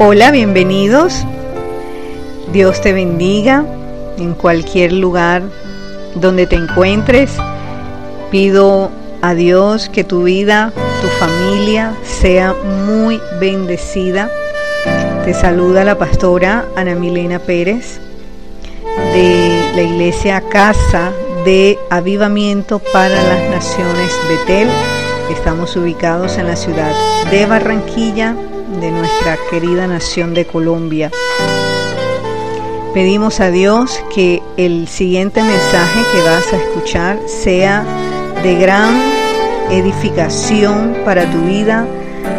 Hola, bienvenidos. Dios te bendiga en cualquier lugar donde te encuentres. Pido a Dios que tu vida, tu familia sea muy bendecida. Te saluda la pastora Ana Milena Pérez de la iglesia Casa de Avivamiento para las Naciones Betel. Estamos ubicados en la ciudad de Barranquilla, de nuestra querida nación de Colombia. Pedimos a Dios que el siguiente mensaje que vas a escuchar sea de gran edificación para tu vida,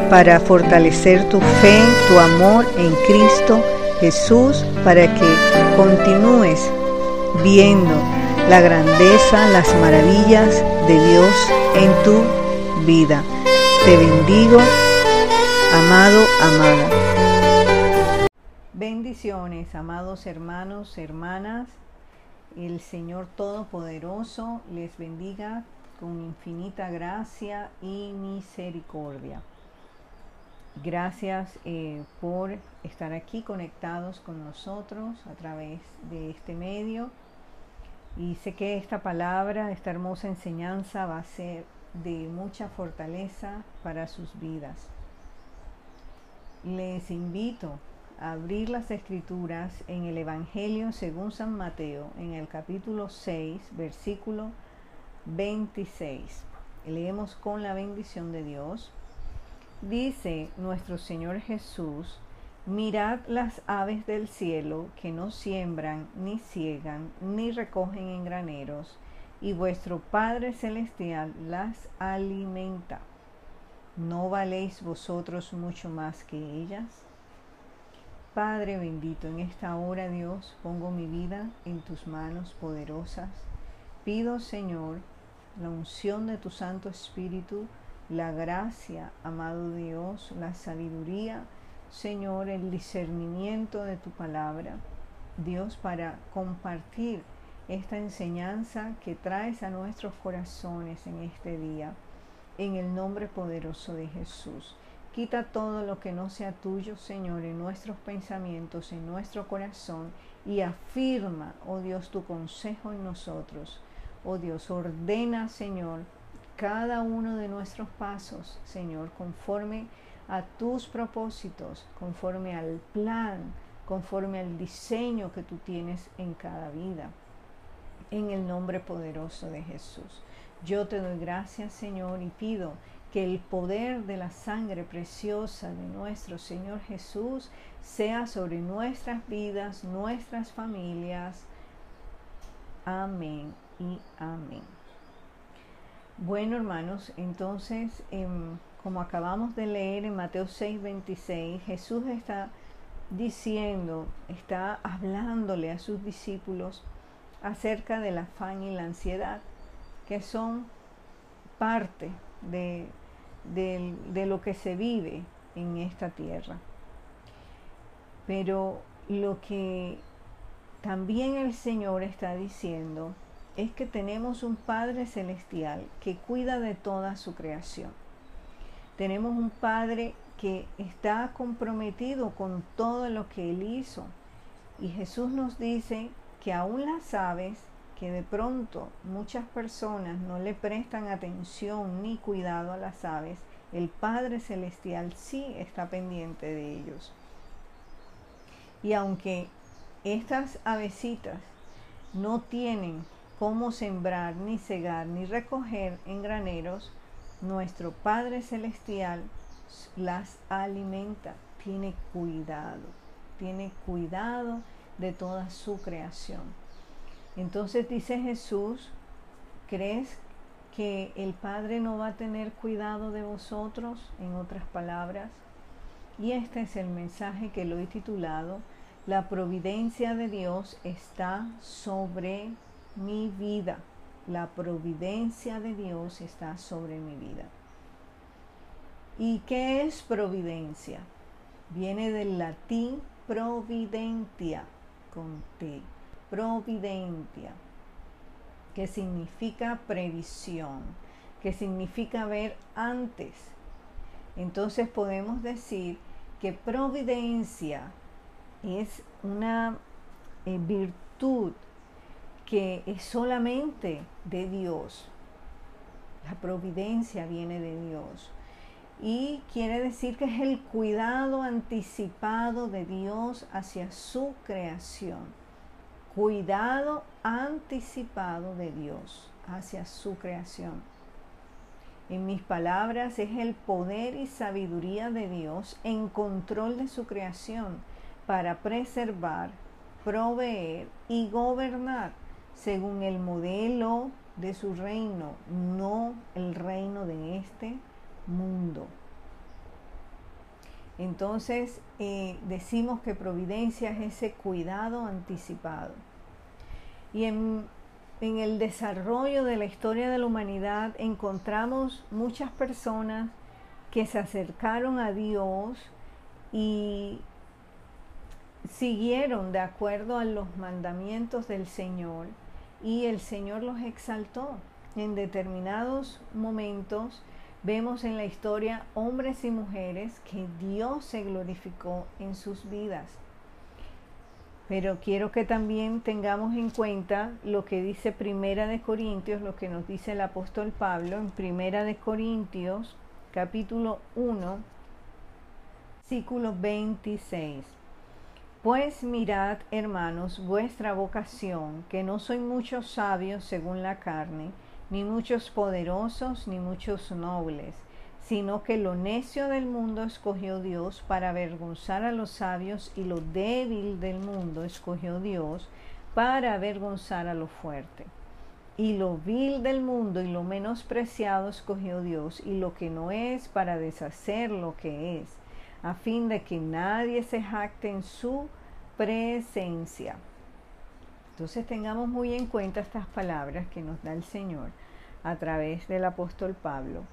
para fortalecer tu fe, tu amor en Cristo Jesús, para que continúes viendo la grandeza, las maravillas de Dios en tu vida. Te bendigo amado, amada. Bendiciones, amados hermanos, hermanas. El Señor Todopoderoso les bendiga con infinita gracia y misericordia. Gracias eh, por estar aquí conectados con nosotros a través de este medio. Y sé que esta palabra, esta hermosa enseñanza va a ser de mucha fortaleza para sus vidas les invito a abrir las escrituras en el Evangelio según San Mateo, en el capítulo 6, versículo 26. Leemos con la bendición de Dios. Dice nuestro Señor Jesús, mirad las aves del cielo que no siembran, ni ciegan, ni recogen en graneros, y vuestro Padre Celestial las alimenta. ¿No valéis vosotros mucho más que ellas? Padre bendito, en esta hora Dios pongo mi vida en tus manos poderosas. Pido Señor la unción de tu Santo Espíritu, la gracia, amado Dios, la sabiduría, Señor, el discernimiento de tu palabra. Dios, para compartir esta enseñanza que traes a nuestros corazones en este día en el nombre poderoso de Jesús. Quita todo lo que no sea tuyo, Señor, en nuestros pensamientos, en nuestro corazón, y afirma, oh Dios, tu consejo en nosotros. Oh Dios, ordena, Señor, cada uno de nuestros pasos, Señor, conforme a tus propósitos, conforme al plan, conforme al diseño que tú tienes en cada vida. En el nombre poderoso de Jesús. Yo te doy gracias, Señor, y pido que el poder de la sangre preciosa de nuestro Señor Jesús sea sobre nuestras vidas, nuestras familias. Amén y amén. Bueno, hermanos, entonces, em, como acabamos de leer en Mateo 6, 26, Jesús está diciendo, está hablándole a sus discípulos acerca del afán y la ansiedad que son parte de, de, lo que se vive en esta tierra. Pero lo que también el Señor está diciendo es que tenemos un Padre Celestial que cuida de toda su creación. Tenemos un Padre que está comprometido con todo lo que Él hizo. Y Jesús nos dice que aún las aves que de pronto muchas personas no le prestan atención ni cuidado a las aves, el Padre Celestial sí está pendiente de ellos. Y aunque estas avecitas no tienen cómo sembrar, ni cegar, ni recoger en graneros, nuestro Padre Celestial las alimenta, tiene cuidado, tiene cuidado de toda su creación. Entonces dice Jesús, ¿crees que el Padre no va a tener cuidado de vosotros? En otras palabras. Y este es el mensaje que lo he titulado, La providencia de Dios está sobre mi vida. La providencia de Dios está sobre mi vida. ¿Y qué es providencia? Viene del latín providentia, con T providencia, que significa previsión, que significa ver antes. Entonces podemos decir que providencia es una eh, virtud que es solamente de Dios. La providencia viene de Dios. Y quiere decir que es el cuidado anticipado de Dios hacia su creación. Cuidado anticipado de Dios hacia su creación. En mis palabras es el poder y sabiduría de Dios en control de su creación para preservar, proveer y gobernar según el modelo de su reino, no el reino de este mundo. Entonces eh, decimos que providencia es ese cuidado anticipado. Y en, en el desarrollo de la historia de la humanidad encontramos muchas personas que se acercaron a Dios y siguieron de acuerdo a los mandamientos del Señor y el Señor los exaltó. En determinados momentos vemos en la historia hombres y mujeres que Dios se glorificó en sus vidas. Pero quiero que también tengamos en cuenta lo que dice Primera de Corintios, lo que nos dice el apóstol Pablo en Primera de Corintios, capítulo 1, versículo 26. Pues mirad, hermanos, vuestra vocación, que no soy muchos sabios según la carne, ni muchos poderosos, ni muchos nobles, sino que lo necio del mundo escogió Dios para avergonzar a los sabios, y lo débil del mundo escogió Dios para avergonzar a lo fuerte. Y lo vil del mundo y lo menospreciado escogió Dios, y lo que no es para deshacer lo que es a fin de que nadie se jacte en su presencia. Entonces tengamos muy en cuenta estas palabras que nos da el Señor a través del apóstol Pablo,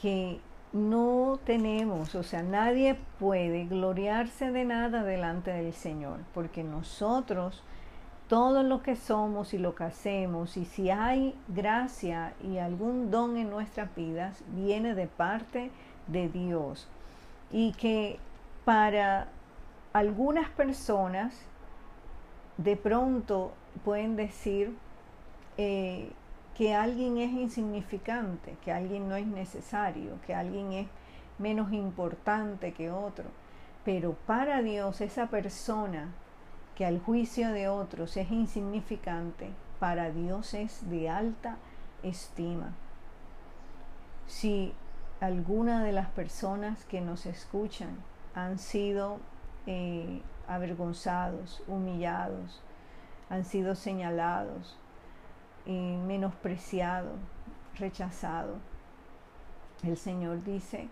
que no tenemos, o sea, nadie puede gloriarse de nada delante del Señor, porque nosotros, todo lo que somos y lo que hacemos, y si hay gracia y algún don en nuestras vidas, viene de parte de Dios. Y que para algunas personas de pronto pueden decir eh, que alguien es insignificante, que alguien no es necesario, que alguien es menos importante que otro. Pero para Dios esa persona que al juicio de otros es insignificante, para Dios es de alta estima. Si alguna de las personas que nos escuchan han sido eh, avergonzados, humillados, han sido señalados, eh, menospreciados, rechazados. El Señor dice,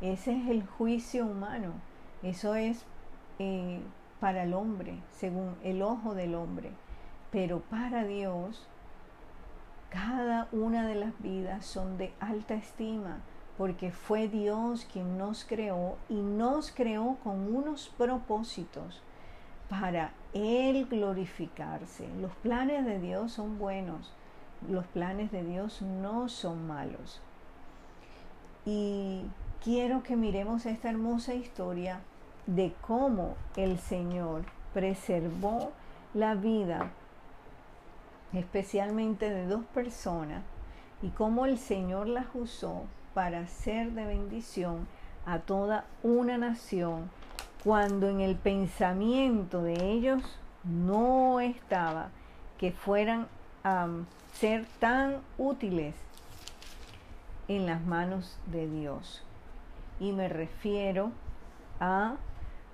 ese es el juicio humano, eso es eh, para el hombre, según el ojo del hombre, pero para Dios, cada una de las vidas son de alta estima porque fue Dios quien nos creó y nos creó con unos propósitos para Él glorificarse. Los planes de Dios son buenos, los planes de Dios no son malos. Y quiero que miremos esta hermosa historia de cómo el Señor preservó la vida, especialmente de dos personas, y cómo el Señor las usó para ser de bendición a toda una nación, cuando en el pensamiento de ellos no estaba que fueran a ser tan útiles en las manos de Dios. Y me refiero a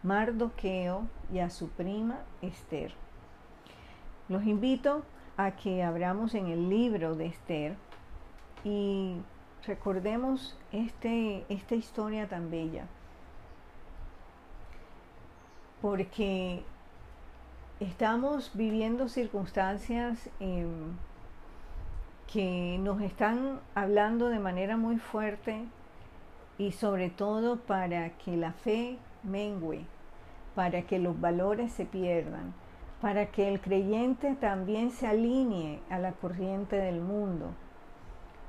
Mardoqueo y a su prima Esther. Los invito a que abramos en el libro de Esther y recordemos este, esta historia tan bella, porque estamos viviendo circunstancias em, que nos están hablando de manera muy fuerte y sobre todo para que la fe mengue, para que los valores se pierdan, para que el creyente también se alinee a la corriente del mundo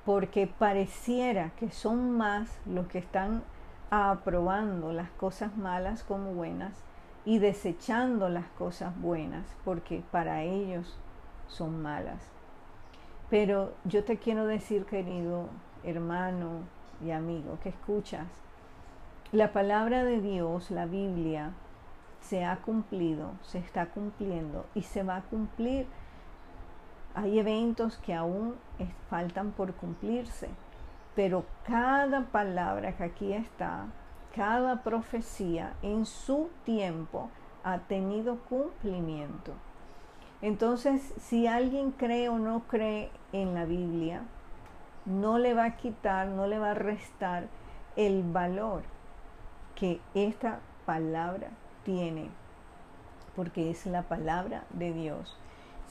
porque pareciera que son más los que están aprobando las cosas malas como buenas y desechando las cosas buenas porque para ellos son malas. Pero yo te quiero decir, querido hermano y amigo, que escuchas, la palabra de Dios, la Biblia, se ha cumplido, se está cumpliendo y se va a cumplir. Hay eventos que aún faltan por cumplirse, pero cada palabra que aquí está, cada profecía en su tiempo ha tenido cumplimiento. Entonces, si alguien cree o no cree en la Biblia, no le va a quitar, no le va a restar el valor que esta palabra tiene, porque es la palabra de Dios.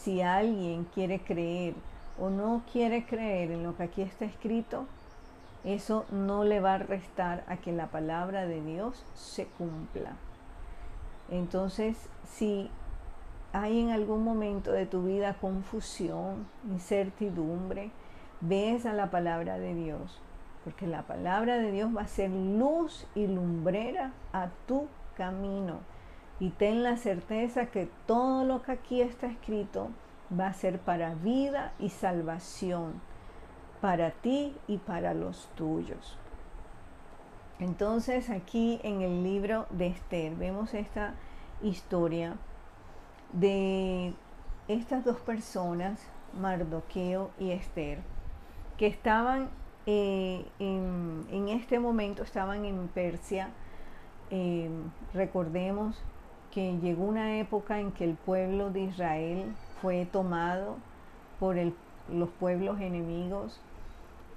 Si alguien quiere creer o no quiere creer en lo que aquí está escrito, eso no le va a restar a que la palabra de Dios se cumpla. Entonces, si hay en algún momento de tu vida confusión, incertidumbre, ves a la palabra de Dios, porque la palabra de Dios va a ser luz y lumbrera a tu camino. Y ten la certeza que todo lo que aquí está escrito va a ser para vida y salvación, para ti y para los tuyos. Entonces aquí en el libro de Esther vemos esta historia de estas dos personas, Mardoqueo y Esther, que estaban eh, en, este momento, estaban en Persia. Eh, recordemos que llegó una época en que el pueblo de Israel fue tomado por los pueblos enemigos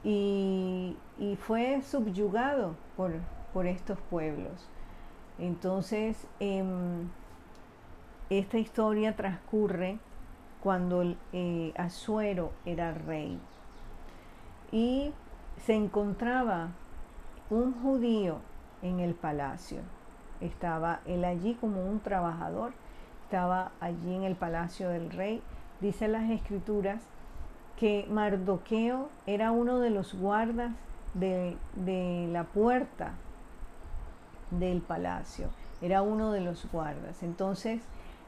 y, fue subyugado por, estos pueblos. Entonces, em, esta historia transcurre cuando eh, Asuero era rey y se encontraba un judío en el palacio. Estaba él allí como un trabajador, estaba allí en el palacio del rey. Dice las escrituras que Mardoqueo era uno de los guardas de, de la puerta del palacio, era uno de los guardas. Entonces,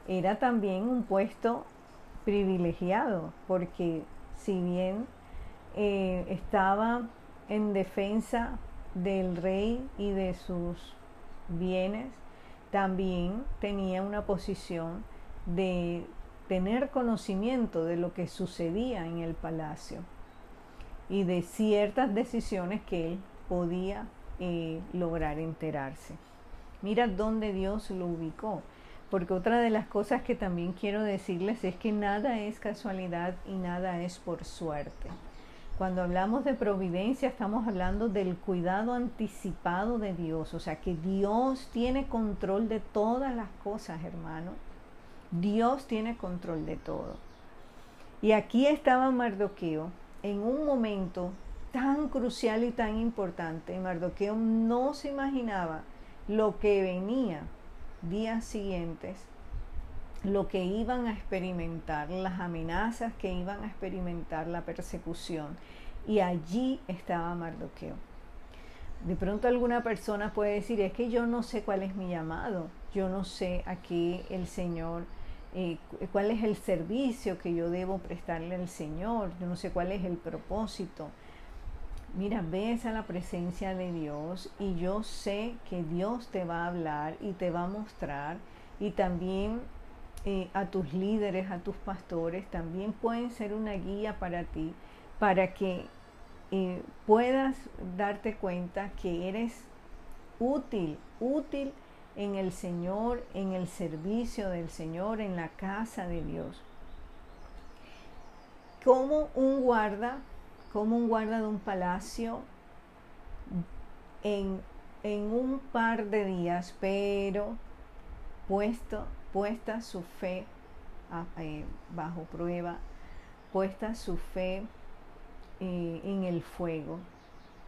era también un puesto privilegiado, porque si bien eh, estaba en defensa del rey y de sus bienes, también tenía una posición de tener conocimiento de lo que sucedía en el palacio y de ciertas decisiones que él podía eh, lograr enterarse. Mira dónde Dios lo ubicó. Porque otra de las cosas que también quiero decirles es que nada es casualidad y nada es por suerte. Cuando hablamos de providencia estamos hablando del cuidado anticipado de Dios, o sea que Dios tiene control de todas las cosas, hermano. Dios tiene control de todo. Y aquí estaba Mardoqueo en un momento tan crucial y tan importante. Mardoqueo no se imaginaba lo que venía días siguientes, lo que iban a experimentar, las amenazas que iban a experimentar, la persecución. Y allí estaba Mardoqueo. De pronto alguna persona puede decir, es que yo no sé cuál es mi llamado, yo no sé a qué el Señor, eh, cuál es el servicio que yo debo prestarle al Señor, yo no sé cuál es el propósito. Mira, ves a la presencia de Dios y yo sé que Dios te va a hablar y te va a mostrar y también eh, a tus líderes, a tus pastores, también pueden ser una guía para ti, para que eh, puedas darte cuenta que eres útil, útil en el Señor, en el servicio del Señor, en la casa de Dios. Como un guarda como un guarda de un palacio en, un par de días, pero puesto, puesta su fe eh, bajo prueba, puesta su fe eh, en el fuego,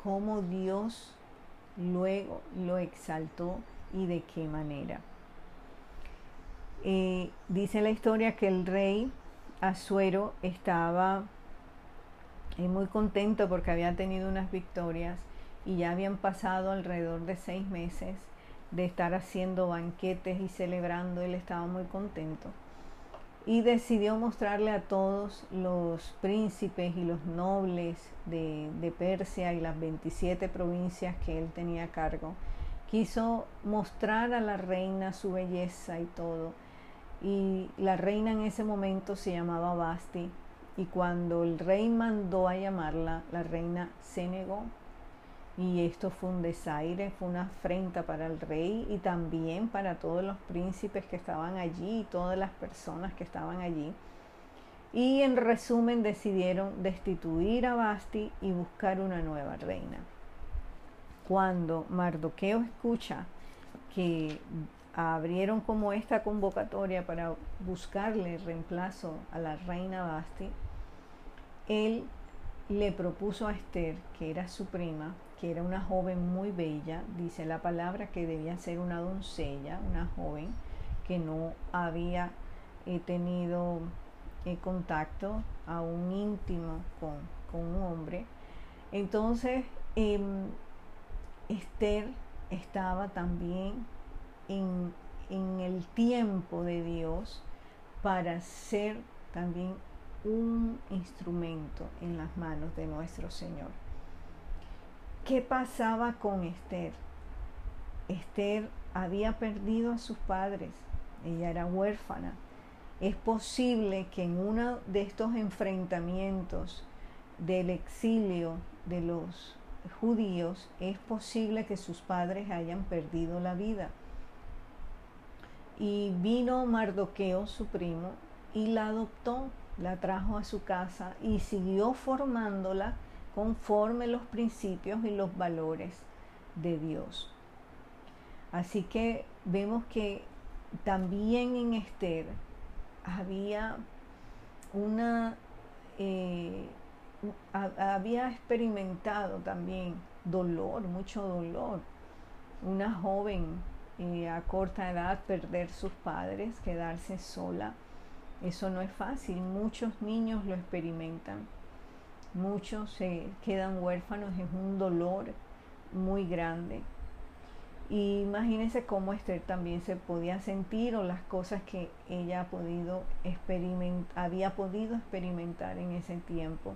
como Dios luego lo exaltó y de qué manera. Eh, dice la historia que el rey Azuero estaba muy contento porque había tenido unas victorias y ya habían pasado alrededor de seis meses de estar haciendo banquetes y celebrando, él estaba muy contento. Y decidió mostrarle a todos los príncipes y los nobles de, de Persia y las 27 provincias que él tenía a cargo. Quiso mostrar a la reina su belleza y todo. Y la reina en ese momento se llamaba Basti. Y cuando el rey mandó a llamarla, la reina se negó y esto fue un desaire, fue una afrenta para el rey y también para todos los príncipes que estaban allí y todas las personas que estaban allí. Y en resumen decidieron destituir a Basti y buscar una nueva reina. Cuando Mardoqueo escucha que abrieron como esta convocatoria para buscarle reemplazo a la reina Basti, él le propuso a Esther, que era su prima, que era una joven muy bella, dice la palabra que debía ser una doncella, una joven que no había eh, tenido eh, contacto a un íntimo con, un hombre. Entonces, em, Esther estaba también en, en el tiempo de Dios para ser también un instrumento en las manos de nuestro Señor. ¿Qué pasaba con Esther? Esther había perdido a sus padres, ella era huérfana. Es posible que en uno de estos enfrentamientos del exilio de los judíos, es posible que sus padres hayan perdido la vida. Y vino Mardoqueo, su primo, y la adoptó, la trajo a su casa y siguió formándola conforme los principios y los valores de Dios. Así que vemos que también en Esther había una, eh, había experimentado también dolor, mucho dolor. Una joven eh, a corta edad perder sus padres, quedarse sola, eso no es fácil. Muchos niños lo experimentan muchos se quedan huérfanos, es un dolor muy grande. Y imagínense cómo Esther también se podía sentir o las cosas que ella ha podido había podido experimentar en ese tiempo.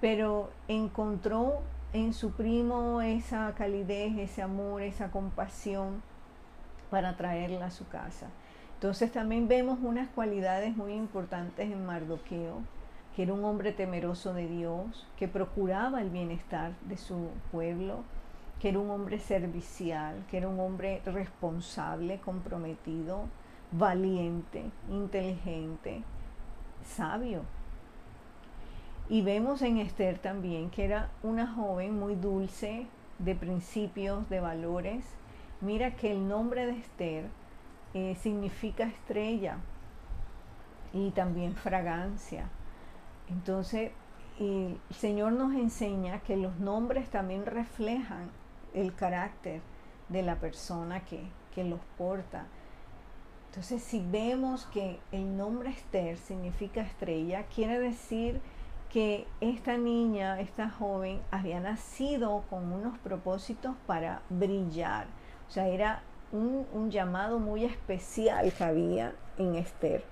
Pero encontró en su primo esa calidez, ese amor, esa compasión para traerla a su casa. Entonces también vemos unas cualidades muy importantes en Mardoqueo, que era un hombre temeroso de Dios, que procuraba el bienestar de su pueblo, que era un hombre servicial, que era un hombre responsable, comprometido, valiente, inteligente, sabio. Y vemos en Esther también que era una joven muy dulce, de principios, de valores. Mira que el nombre de Esther eh, significa estrella y también fragancia. Entonces, el Señor nos enseña que los nombres también reflejan el carácter de la persona que, que los porta. Entonces, si vemos que el nombre Esther significa estrella, quiere decir que esta niña, esta joven, había nacido con unos propósitos para brillar. O sea, era un, un llamado muy especial que había en Esther.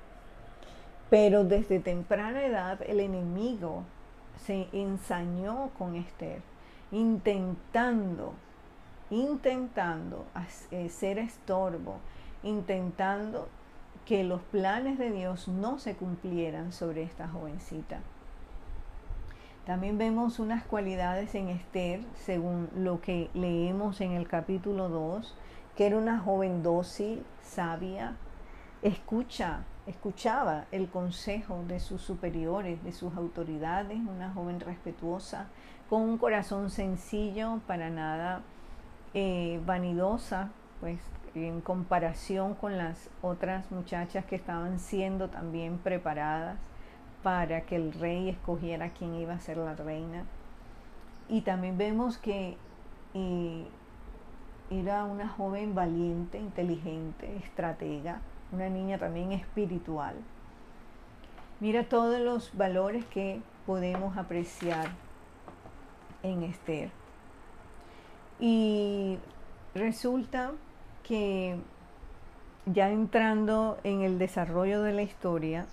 Pero desde temprana edad el enemigo se ensañó con Esther, intentando, intentando eh, ser estorbo, intentando que los planes de Dios no se cumplieran sobre esta jovencita. También vemos unas cualidades en Esther, según lo que leemos en el capítulo 2, que era una joven dócil, sabia, escucha escuchaba el consejo de sus superiores, de sus autoridades, una joven respetuosa, con un corazón sencillo, para nada eh, vanidosa, pues en comparación con las otras muchachas que estaban siendo también preparadas para que el rey escogiera quién iba a ser la reina. Y también vemos que eh, era una joven valiente, inteligente, estratega, una niña también espiritual. Mira todos los valores que podemos apreciar en Esther. Y resulta que ya entrando en el desarrollo de la historia,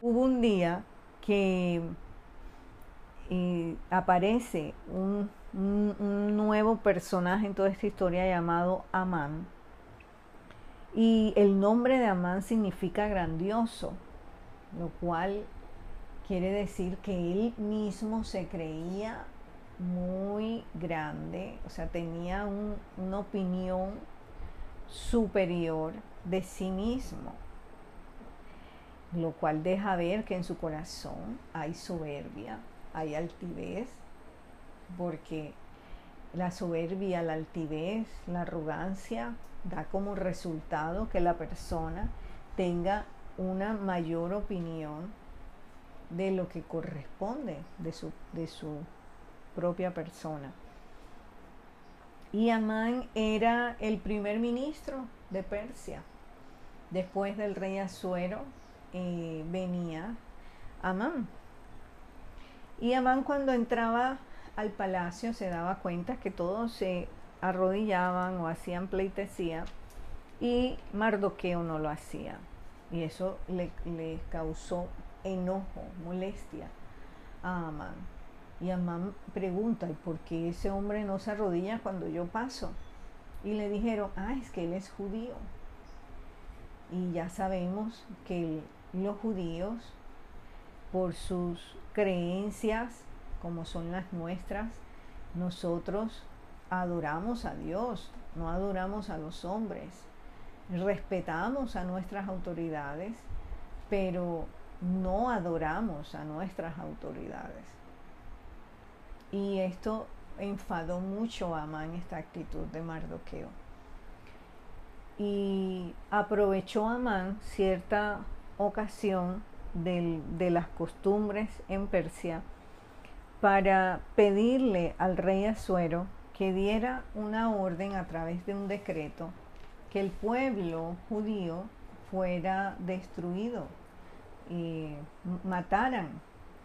hubo un día que eh, aparece un, un, nuevo personaje en toda esta historia llamado Amán. Y el nombre de Amán significa grandioso, lo cual quiere decir que él mismo se creía muy grande, o sea, tenía una opinión superior de sí mismo, lo cual deja ver que en su corazón hay soberbia, hay altivez, porque la soberbia, la altivez, la arrogancia da como resultado que la persona tenga una mayor opinión de lo que corresponde de su, de su propia persona. Y Amán era el primer ministro de Persia. Después del rey Asuero eh, venía Amán. Y Amán cuando entraba al palacio se daba cuenta que todos se arrodillaban o hacían pleitesía y Mardoqueo no lo hacía. Y eso le, le causó enojo, molestia a Amán. Y Amán pregunta, ¿y por qué ese hombre no se arrodilla cuando yo paso? Y le dijeron, ah, es que él es judío. Y ya sabemos que los judíos, por sus creencias, como son las nuestras, nosotros adoramos a Dios, no adoramos a los hombres. Respetamos a nuestras autoridades, pero no adoramos a nuestras autoridades. Y esto enfadó mucho a Amán esta actitud de Mardoqueo. Y aprovechó Amán cierta ocasión de las costumbres en Persia para pedirle al rey Asuero que diera una orden a través de un decreto que el pueblo judío fuera destruido y mataran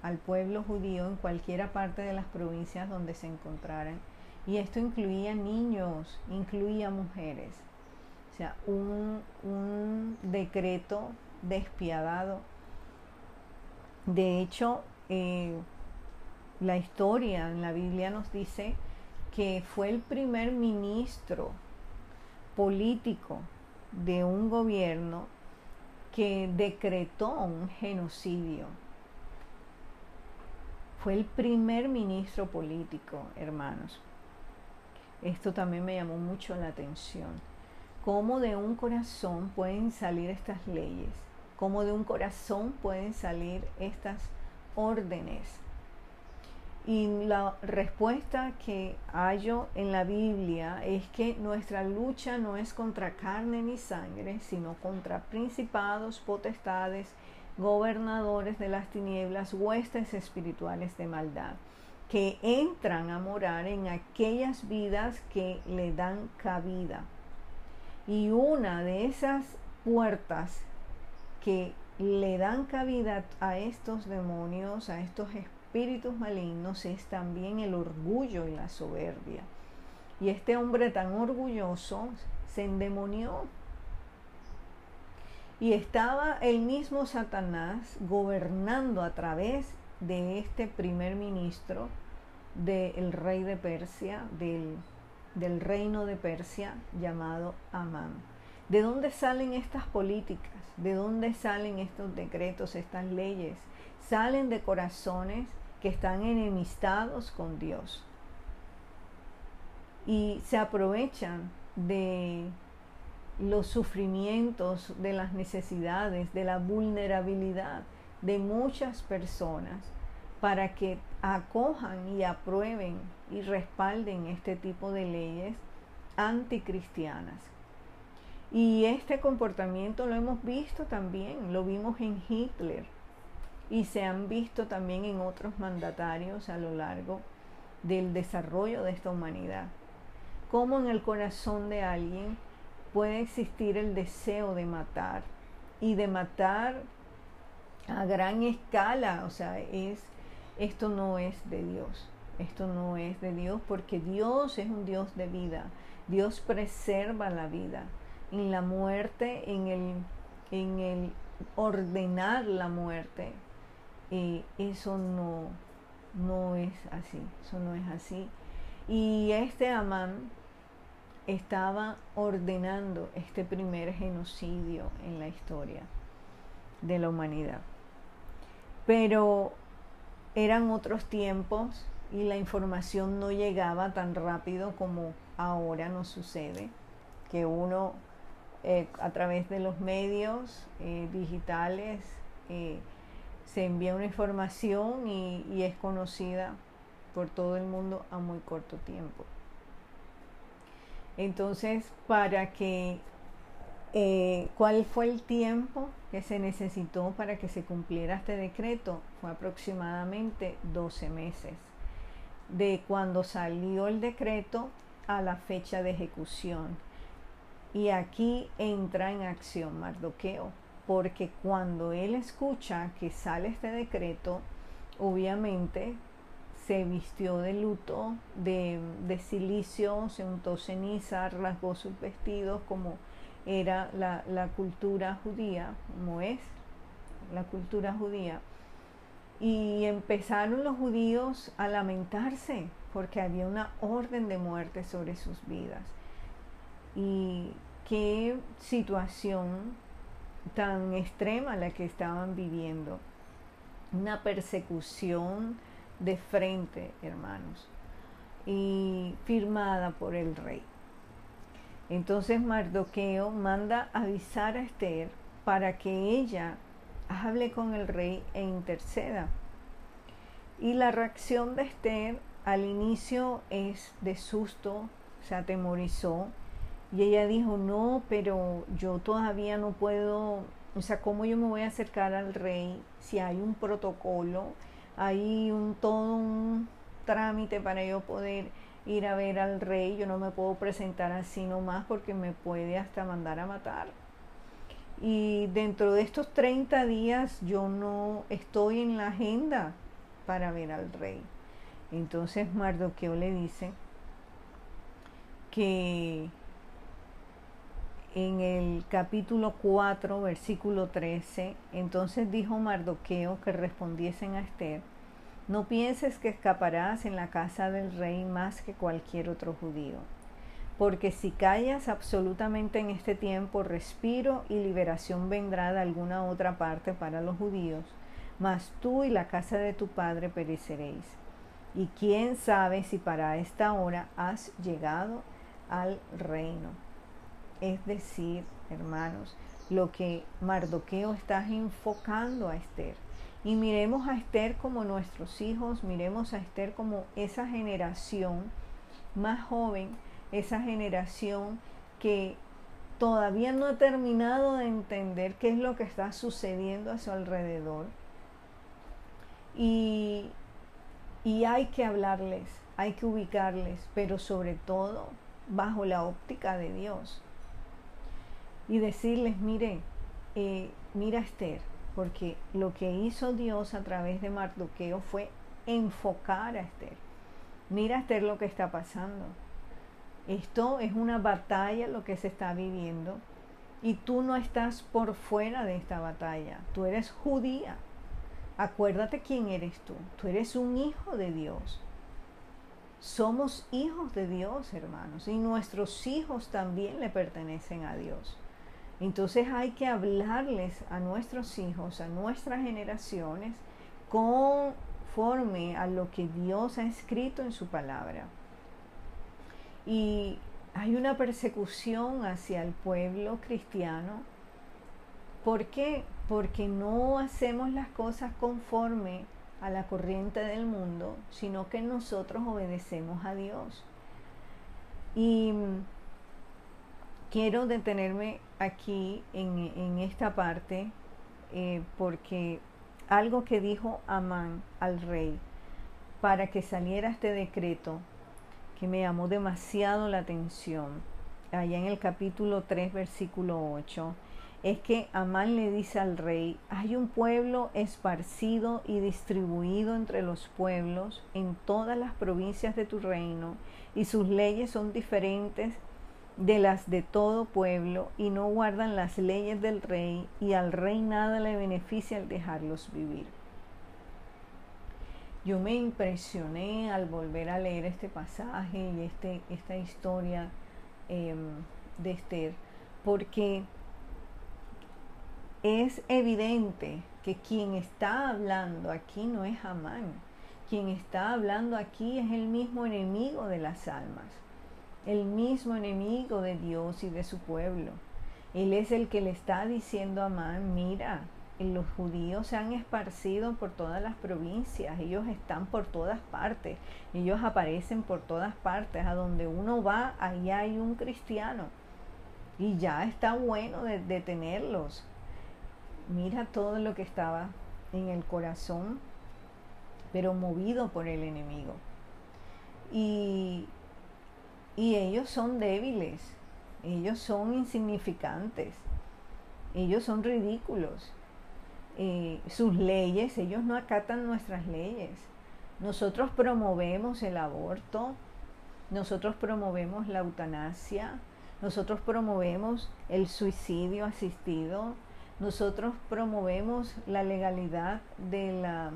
al pueblo judío en cualquiera parte de las provincias donde se encontraran. Y esto incluía niños, incluía mujeres. O sea, un, un decreto despiadado. De hecho, eh, la historia en la Biblia nos dice que fue el primer ministro político de un gobierno que decretó un genocidio. Fue el primer ministro político, hermanos. Esto también me llamó mucho la atención. Cómo de un corazón pueden salir estas leyes, cómo de un corazón pueden salir estas órdenes y la respuesta que hallo en la Biblia es que nuestra lucha no es contra carne ni sangre, sino contra principados, potestades, gobernadores de las tinieblas, huestes espirituales de maldad, que entran a morar en aquellas vidas que le dan cabida. Y una de esas puertas que le dan cabida a estos demonios, a estos espíritus, espíritus malignos es también el orgullo y la soberbia. Y este hombre tan orgulloso se endemonió. Y estaba el mismo Satanás gobernando a través de este primer ministro del rey de Persia, del, del reino de Persia llamado Amán. ¿De dónde salen estas políticas? ¿De dónde salen estos decretos, estas leyes? Salen de corazones que están enemistados con Dios y se aprovechan de los sufrimientos, de las necesidades, de la vulnerabilidad de muchas personas para que acojan y aprueben y respalden este tipo de leyes anticristianas. Y este comportamiento lo hemos visto también, lo vimos en Hitler, y se han visto también en otros mandatarios a lo largo del desarrollo de esta humanidad. Cómo en el corazón de alguien puede existir el deseo de matar y de matar a gran escala, o sea, es esto no es de Dios. esto no es de Dios porque Dios es un Dios de vida. Dios preserva la vida. En la muerte, en el, en el ordenar la muerte, eh, eso no, no es así, eso no es así. Y este Amán estaba ordenando este primer genocidio en la historia de la humanidad. Pero eran otros tiempos y la información no llegaba tan rápido como ahora nos sucede, que uno eh, a través de los medios eh, digitales se envía una información y, es conocida por todo el mundo a muy corto tiempo. Entonces, para que, ¿cuál fue el tiempo que se necesitó para que se cumpliera este decreto? Fue aproximadamente 12 meses de cuando salió el decreto a la fecha de ejecución. Y aquí entra en acción Mardoqueo, porque cuando él escucha que sale este decreto, obviamente se vistió de luto, de, silicio, se untó ceniza, rasgó sus vestidos como era la, la cultura judía, como es la cultura judía y empezaron los judíos a lamentarse porque había una orden de muerte sobre sus vidas. Y qué situación tan extrema la que estaban viviendo. Una persecución de frente, hermanos, y firmada por el rey. Entonces Mardoqueo manda avisar a Esther para que ella hable con el rey e interceda. Y la reacción de Esther al inicio es de susto, se atemorizó y ella dijo, no, pero yo todavía no puedo, o sea, ¿cómo yo me voy a acercar al rey si hay un protocolo, hay un todo un trámite para yo poder ir a ver al rey, yo no me puedo presentar así nomás porque me puede hasta mandar a matar y dentro de estos 30 días yo no estoy en la agenda para ver al rey. Entonces Mardoqueo le dice que en el capítulo 4, versículo 13, entonces dijo Mardoqueo que respondiesen a Esther, no pienses que escaparás en la casa del rey más que cualquier otro judío porque si callas absolutamente en este tiempo, respiro y liberación vendrá de alguna otra parte para los judíos, mas tú y la casa de tu padre pereceréis. Y quién sabe si para esta hora has llegado al reino. Es decir, hermanos, lo que Mardoqueo está enfocando a Esther. Y miremos a Esther como nuestros hijos, miremos a Esther como esa generación más joven esa generación que todavía no ha terminado de entender qué es lo que está sucediendo a su alrededor. Y, y hay que hablarles, hay que ubicarles, pero sobre todo bajo la óptica de Dios. Y decirles, mire, eh, mira Esther, porque lo que hizo Dios a través de Mardoqueo fue enfocar a Esther. Mira Esther lo que está pasando esto es una batalla lo que se está viviendo y tú no estás por fuera de esta batalla. Tú eres judía. Acuérdate quién eres tú. Tú eres un hijo de Dios. Somos hijos de Dios, hermanos, y nuestros hijos también le pertenecen a Dios. Entonces hay que hablarles a nuestros hijos, a nuestras generaciones, conforme a lo que Dios ha escrito en su palabra. Y hay una persecución hacia el pueblo cristiano. ¿Por qué? Porque no hacemos las cosas conforme a la corriente del mundo, sino que nosotros obedecemos a Dios. Y quiero detenerme aquí en, esta parte eh, porque algo que dijo Amán al rey para que saliera este decreto que me llamó demasiado la atención, allá en el capítulo 3, versículo 8. es que Amán le dice al rey, hay un pueblo esparcido y distribuido entre los pueblos en todas las provincias de tu reino, y sus leyes son diferentes de las de todo pueblo, y no guardan las leyes del rey, y al rey nada le beneficia al dejarlos vivir. Yo me impresioné al volver a leer este pasaje y este, esta historia em, de Esther, porque es evidente que quien está hablando aquí no es Amán. Quien está hablando aquí es el mismo enemigo de las almas, el mismo enemigo de Dios y de su pueblo. Él es el que le está diciendo a Amán, mira, los judíos se han esparcido por todas las provincias, ellos están por todas partes, ellos aparecen por todas partes, a donde uno va, ahí hay un cristiano. Y ya está bueno de, mira todo lo que estaba en el corazón, pero movido por el enemigo. Y, y ellos son débiles, ellos son insignificantes, ellos son ridículos. Eh, sus leyes, ellos no acatan nuestras leyes. Nosotros promovemos el aborto, nosotros promovemos la eutanasia, nosotros promovemos el suicidio asistido, nosotros promovemos la legalidad de la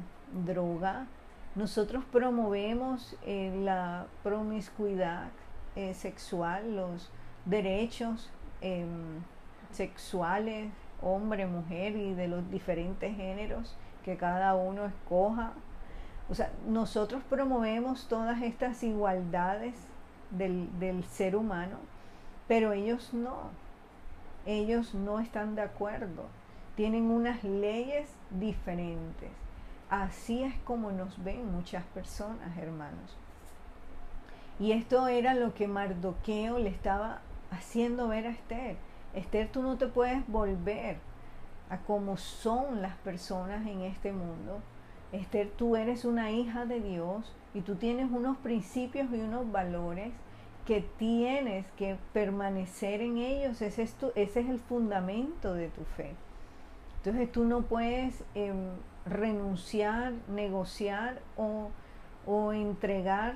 droga, nosotros promovemos eh, la promiscuidad eh, sexual, los derechos em, sexuales, hombre, mujer y de los diferentes géneros que cada uno escoja. O sea, nosotros promovemos todas estas igualdades del, del ser humano, pero ellos no ellos no están de acuerdo, tienen unas leyes diferentes. Así es como nos ven muchas personas, hermanos. Y esto era lo que Mardoqueo le estaba haciendo ver a Esther. Esther, tú no te puedes volver a como son las personas en este mundo. Esther, tú eres una hija de Dios y tú tienes unos principios y unos valores que tienes que permanecer en ellos, ese es, ese es el fundamento de tu fe. Entonces tú no puedes em, renunciar, negociar o, o entregar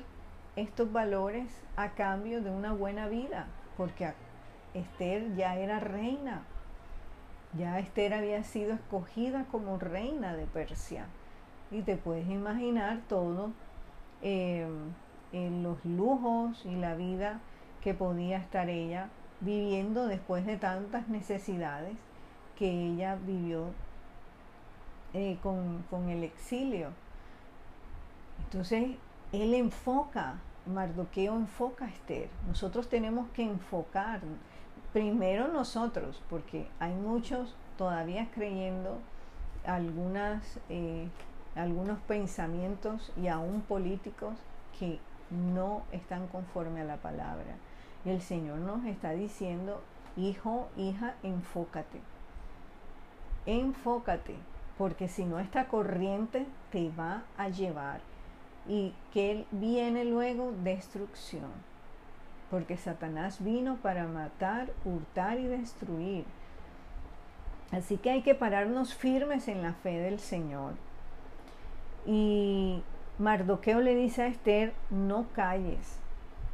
estos valores a cambio de una buena vida, porque Esther ya era reina, ya Esther había sido escogida como reina de Persia. Y te puedes imaginar todo em, en los lujos y la vida que podía estar ella viviendo después de tantas necesidades que ella vivió eh, con, con el exilio. Entonces, él enfoca, Mardoqueo enfoca a Esther. Nosotros tenemos que enfocar primero nosotros, porque hay muchos todavía creyendo algunas, eh, algunos pensamientos y aún políticos que no están conforme a la palabra. Y el Señor nos está diciendo, hijo, hija, enfócate. Enfócate, porque si no esta corriente te va a llevar y que viene luego destrucción. Porque Satanás vino para matar, hurtar y destruir. Así que hay que pararnos firmes en la fe del Señor. Y Mardoqueo le dice a Esther, no calles,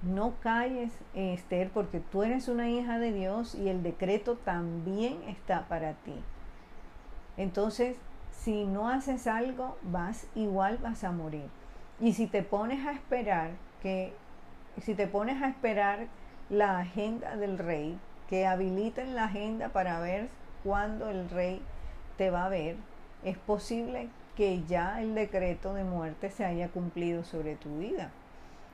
no calles, Esther, porque tú eres una hija de Dios y el decreto también está para ti. Entonces, si no haces algo, vas igual vas a morir. Y si te pones a esperar que si te pones a esperar la agenda del rey, que habiliten la agenda para ver cuándo el rey te va a ver, es posible que ya el decreto de muerte se haya cumplido sobre tu vida.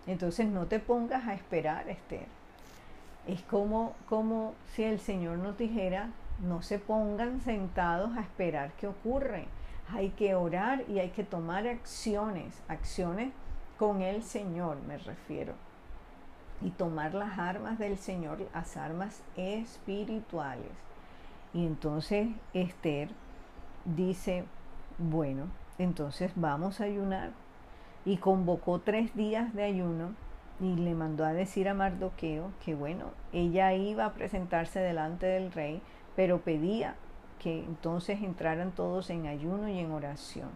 Entonces no te pongas a esperar, Esther. Es como, como si el Señor nos dijera, no se pongan sentados a esperar qué ocurre. Hay que orar y hay que tomar acciones, acciones con el Señor me refiero. Y tomar las armas del Señor, las armas espirituales. Y entonces Esther dice, bueno, entonces vamos a ayunar. Y convocó tres días de ayuno y le mandó a decir a Mardoqueo que bueno, ella iba a presentarse delante del rey, pero pedía que entonces entraran todos en ayuno y en oración.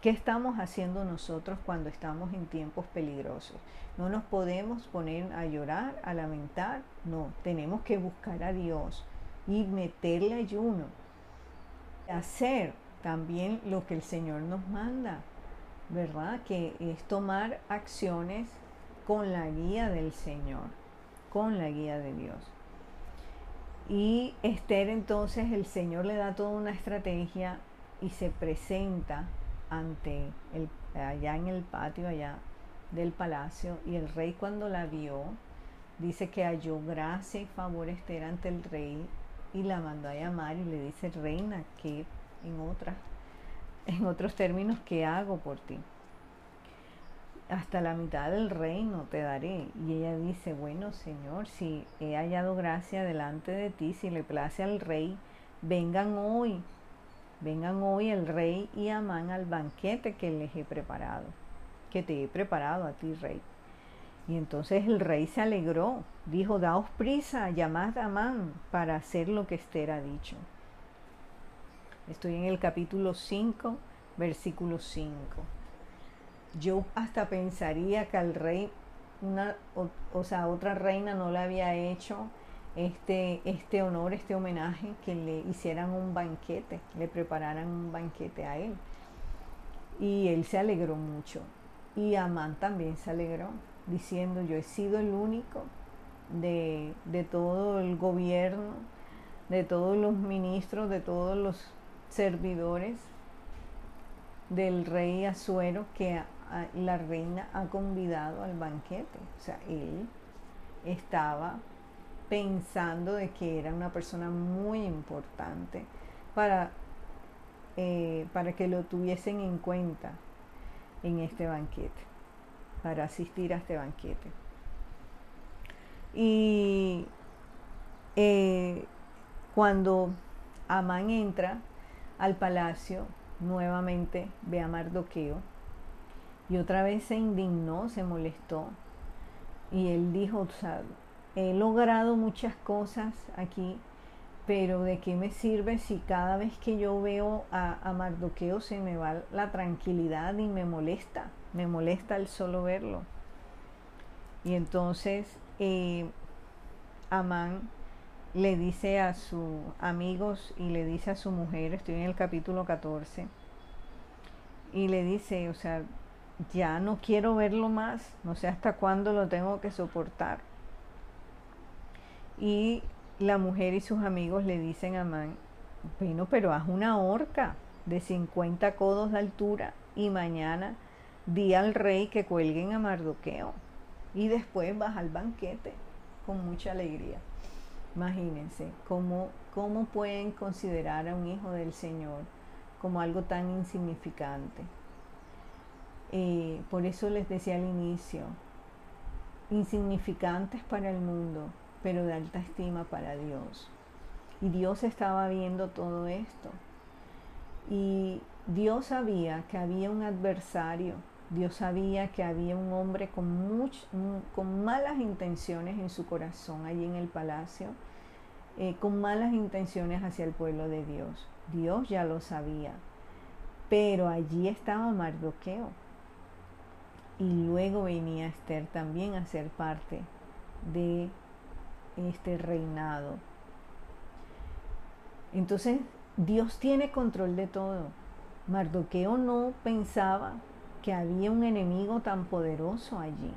¿Qué estamos haciendo nosotros cuando estamos en tiempos peligrosos? No nos podemos poner a llorar, a lamentar, no, tenemos que buscar a Dios y meterle ayuno. Hacer también lo que el Señor nos manda, ¿verdad? Que es tomar acciones con la guía del Señor, con la guía de Dios. Y Esther entonces el Señor le da toda una estrategia y se presenta ante el, allá en el patio allá del palacio y el rey cuando la vio dice que halló gracia y favor Esther ante el rey y la mandó a llamar y le dice reina que en otras en otros términos qué hago por ti hasta la mitad del reino te daré. Y ella dice, bueno Señor, si he hallado gracia delante de ti, si le place al rey, vengan hoy, vengan hoy el rey y Amán al banquete que les he preparado, que te he preparado a ti, rey. Y entonces el rey se alegró, dijo, daos prisa, llamad a Amán para hacer lo que Esther ha dicho. Estoy en el capítulo 5, versículo 5 yo hasta pensaría que al rey, una, o, sea, otra reina no le había hecho este, este honor, este homenaje, que le hicieran un banquete, le prepararan un banquete a él. Y él se alegró mucho. Y Amán también se alegró, diciendo, yo he sido el único de, de todo el gobierno, de todos los ministros, de todos los servidores del rey Azuero que la reina ha convidado al banquete. O sea, él estaba pensando de que era una persona muy importante para, eh, para que lo tuviesen en cuenta en este banquete, para asistir a este banquete. Y eh, cuando Amán entra al palacio, nuevamente ve a Mardoqueo y otra vez se indignó, se molestó. Y él dijo, o sea, he logrado muchas cosas aquí, pero ¿de qué me sirve si cada vez que yo veo a, Mardoqueo se me va la tranquilidad y me molesta? Me molesta el solo verlo. Y entonces eh, Amán le dice a sus amigos y le dice a su mujer, estoy en el capítulo 14, y le dice, o sea, ya no quiero verlo más, no sé hasta cuándo lo tengo que soportar. Y la mujer y sus amigos le dicen a Man, bueno, pero haz una horca de 50 codos de altura y mañana di al rey que cuelguen a Mardoqueo y después vas al banquete con mucha alegría. Imagínense cómo, cómo pueden considerar a un hijo del Señor como algo tan insignificante. Eh, por eso les decía al inicio, insignificantes para el mundo, pero de alta estima para Dios. Y Dios estaba viendo todo esto. Y Dios sabía que había un adversario, Dios sabía que había un hombre con, con malas intenciones en su corazón allí en el palacio, eh, con malas intenciones hacia el pueblo de Dios. Dios ya lo sabía, pero allí estaba Mardoqueo y luego venía Esther también a ser parte de este reinado. Entonces Dios tiene control de todo. Mardoqueo no pensaba que había un enemigo tan poderoso allí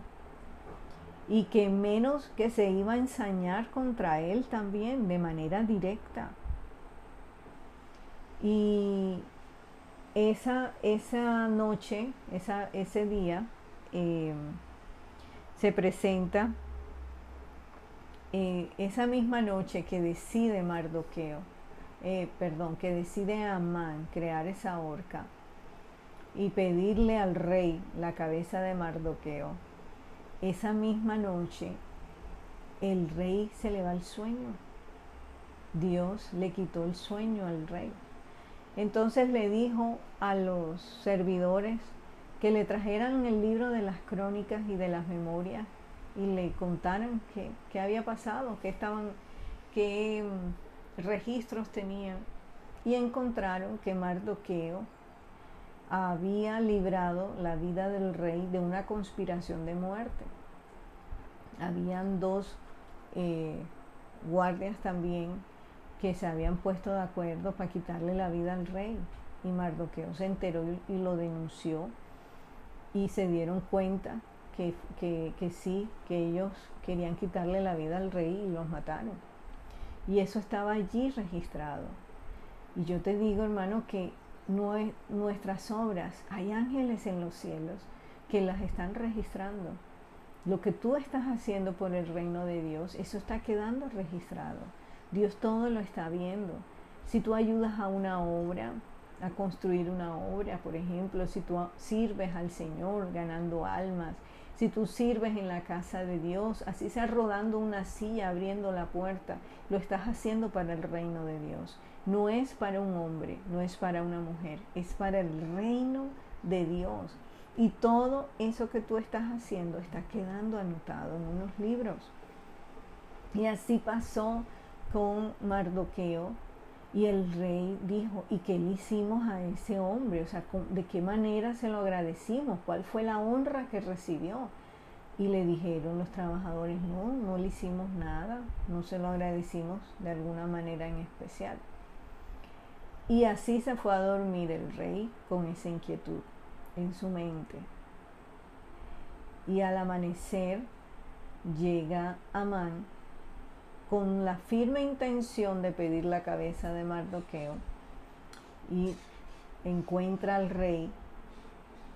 y que menos que se iba a ensañar contra él también de manera directa. Y esa, esa noche, esa, ese día, eh, se presenta eh, esa misma noche que decide Mardoqueo, eh, perdón, que decide Amán crear esa horca y pedirle al rey la cabeza de Mardoqueo, esa misma noche el rey se le va el sueño. Dios le quitó el sueño al rey. Entonces le dijo a los servidores que le trajeran el libro de las crónicas y de las memorias y le contaran qué, había pasado, qué estaban, qué, registros tenían y encontraron que Mardoqueo había librado la vida del rey de una conspiración de muerte. Habían dos eh, guardias también que se habían puesto de acuerdo para quitarle la vida al rey. Y Mardoqueo se enteró y, lo denunció y se dieron cuenta que, que, sí, que ellos querían quitarle la vida al rey y los mataron. Y eso estaba allí registrado. Y yo te digo, hermano, que nuestras obras, hay ángeles en los cielos que las están registrando. Lo que tú estás haciendo por el reino de Dios, eso está quedando registrado. Dios todo lo está viendo. Si tú ayudas a una obra, a construir una obra, por ejemplo, si tú sirves al Señor ganando almas, si tú sirves en la casa de Dios, así sea rodando una silla, abriendo la puerta, lo estás haciendo para el reino de Dios. No es para un hombre, no es para una mujer, es para el reino de Dios. Y todo eso que tú estás haciendo está quedando anotado en unos libros. Y así pasó con Mardoqueo y el rey dijo, ¿y qué le hicimos a ese hombre? O sea, ¿de qué manera se lo agradecimos? ¿Cuál fue la honra que recibió? Y le dijeron los trabajadores, no, no le hicimos nada, no se lo agradecimos de alguna manera en especial. Y así se fue a dormir el rey con esa inquietud en su mente. Y al amanecer llega Amán con la firme intención de pedir la cabeza de Mardoqueo y encuentra al rey